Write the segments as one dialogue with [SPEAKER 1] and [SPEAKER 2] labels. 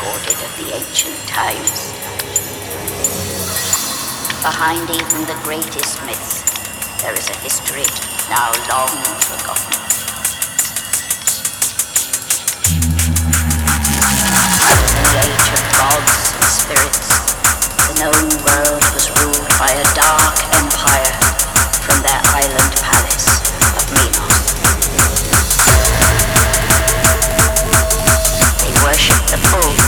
[SPEAKER 1] recorded of the ancient
[SPEAKER 2] times. Behind even the greatest myths, there is a history now long forgotten. In the age of gods and spirits, the known world was ruled by a dark empire from their island palace of Minos. They worshipped the
[SPEAKER 3] full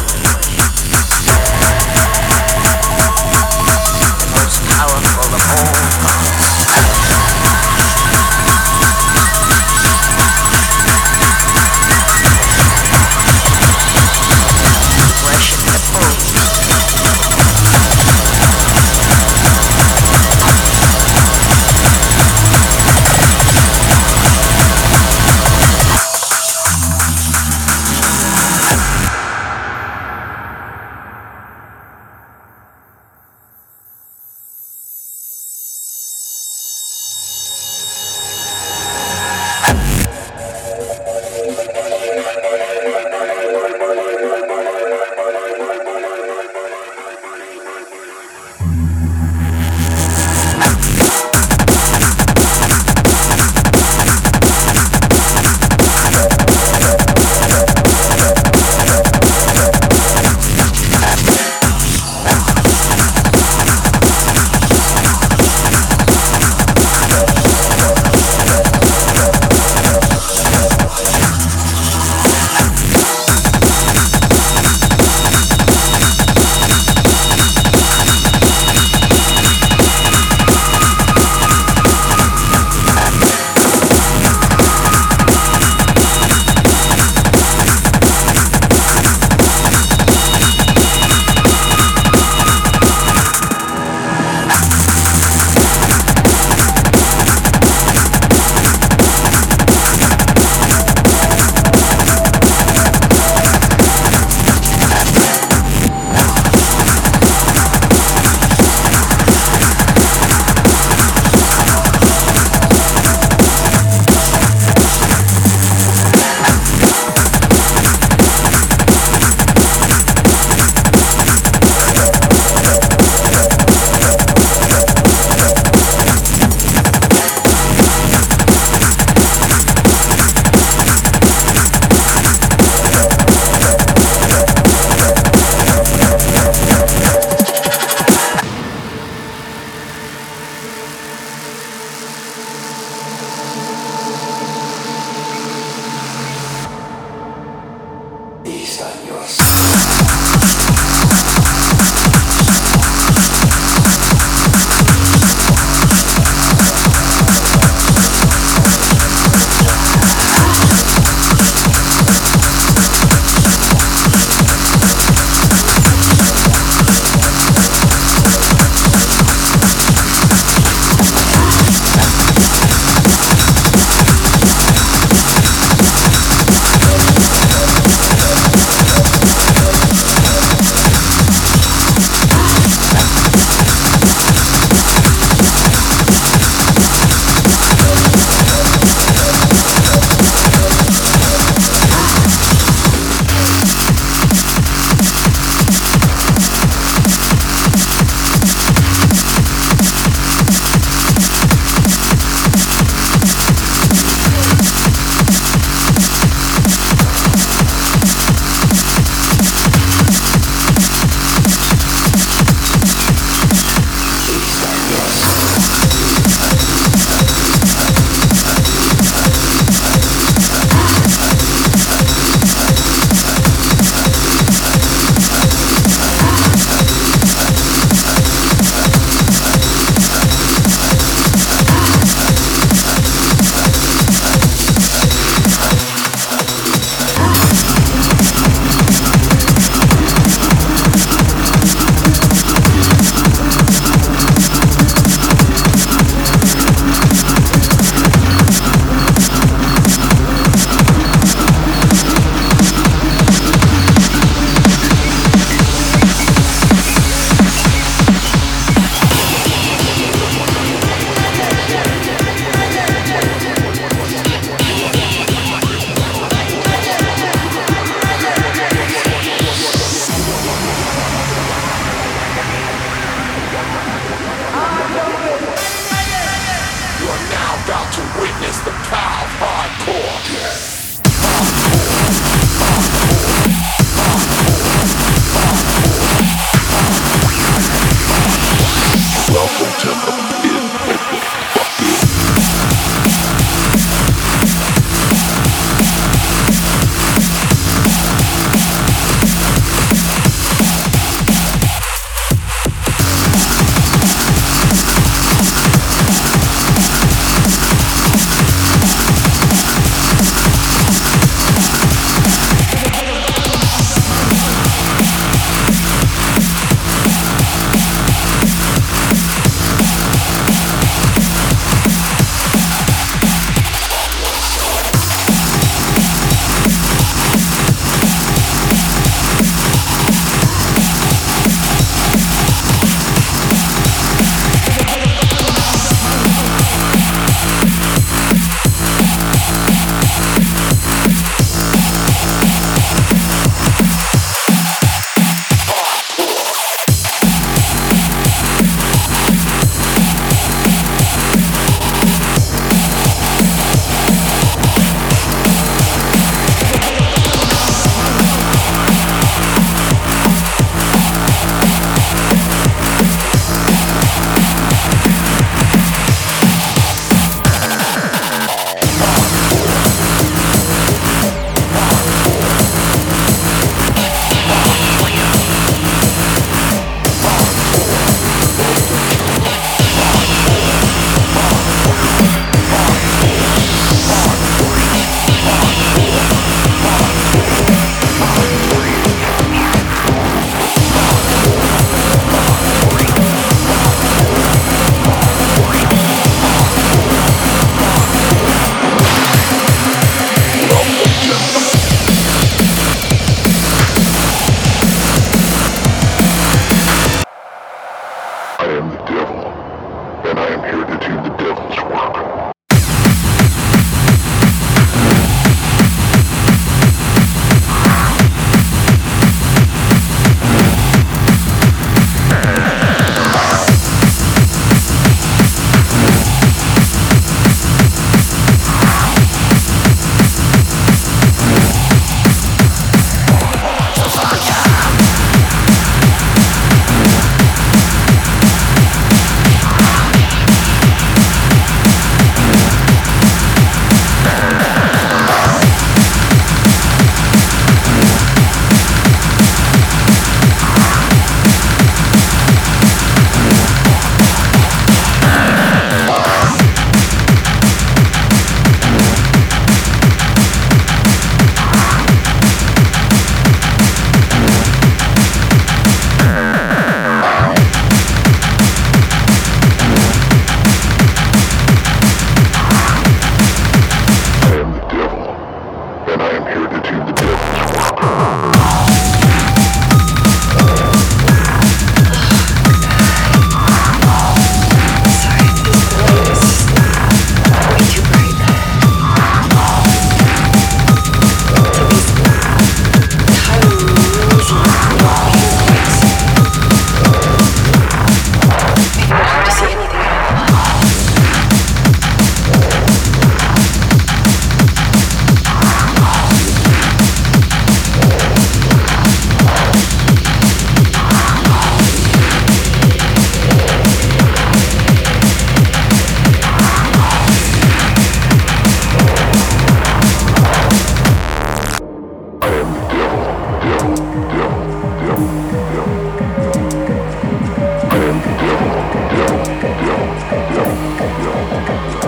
[SPEAKER 3] ん?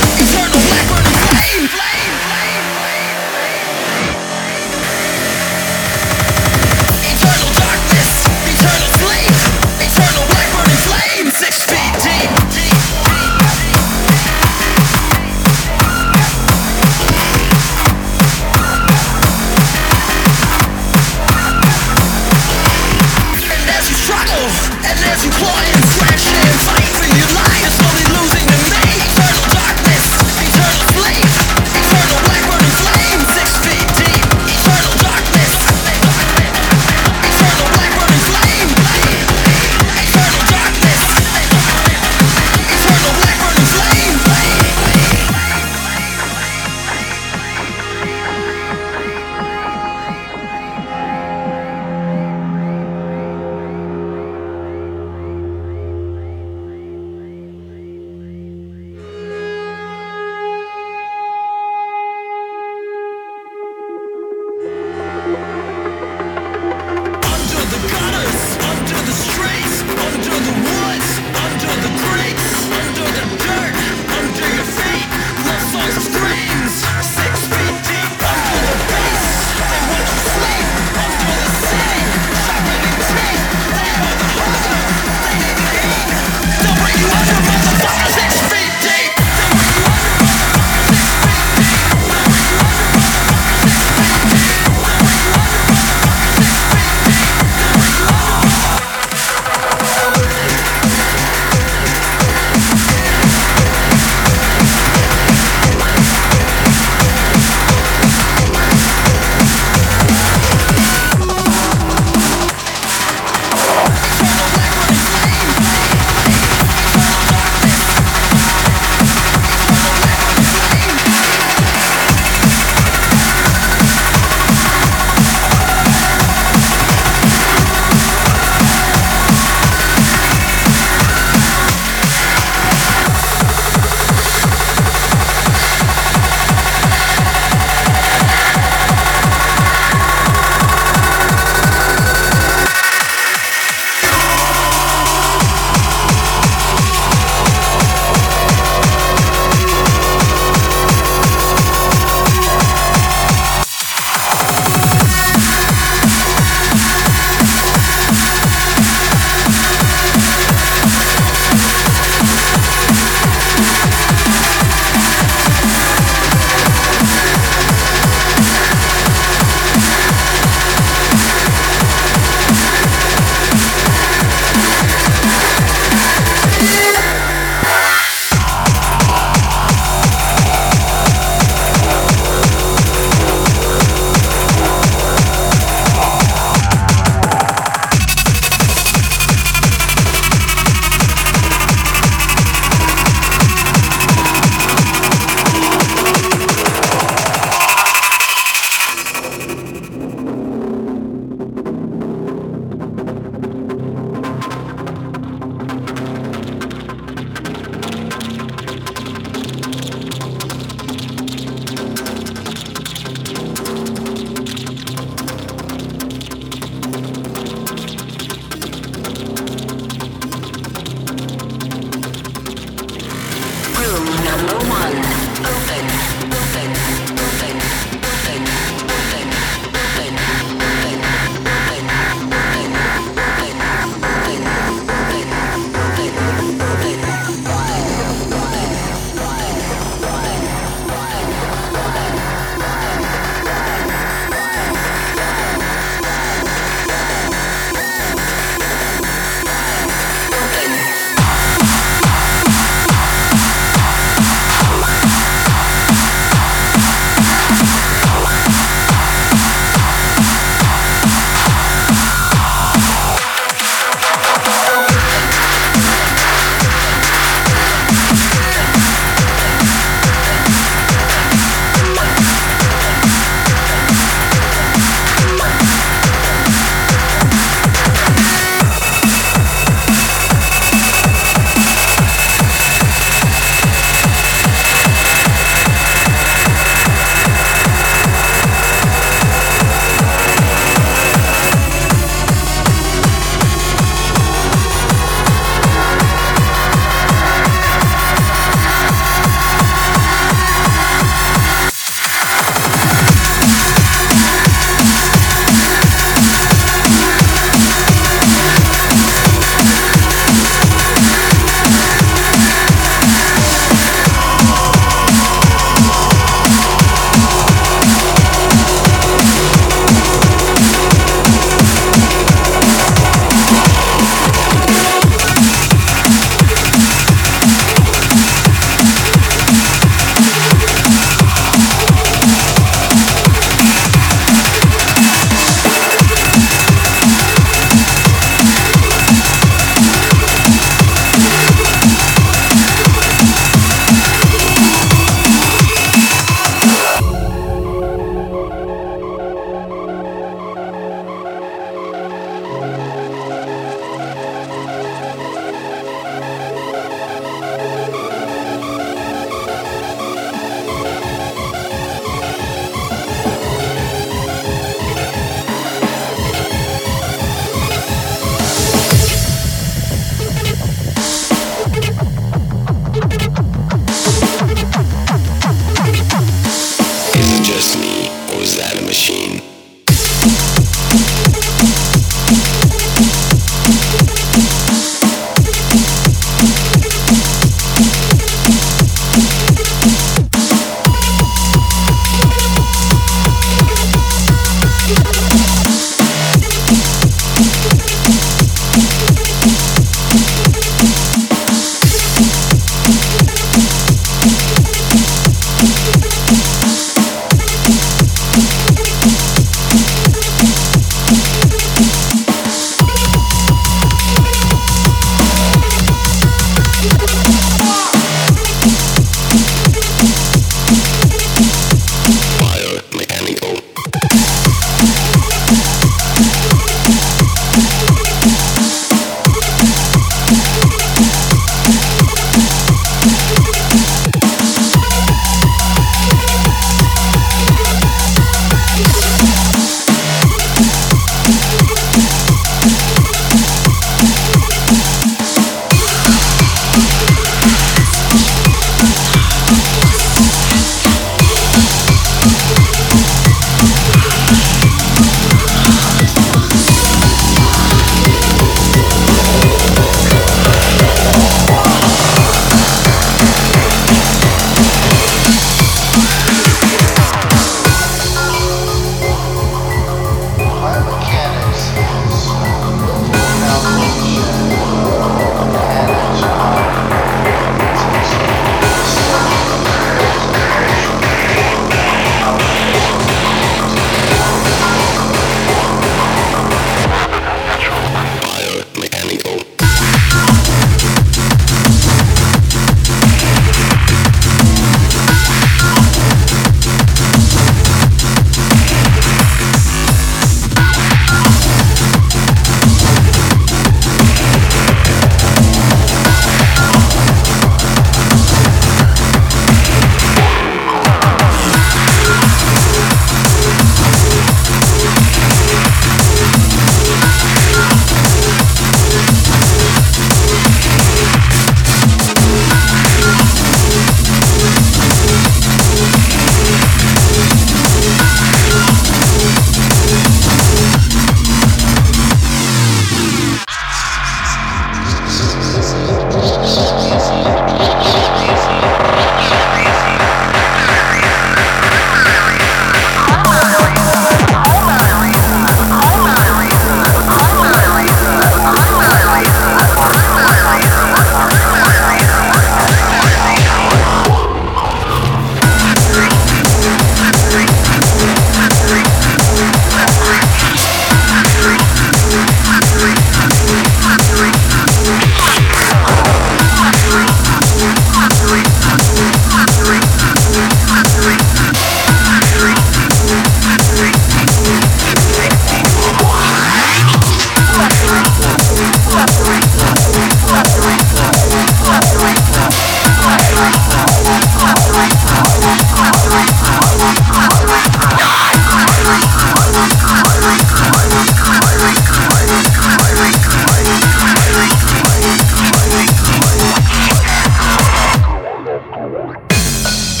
[SPEAKER 3] Era.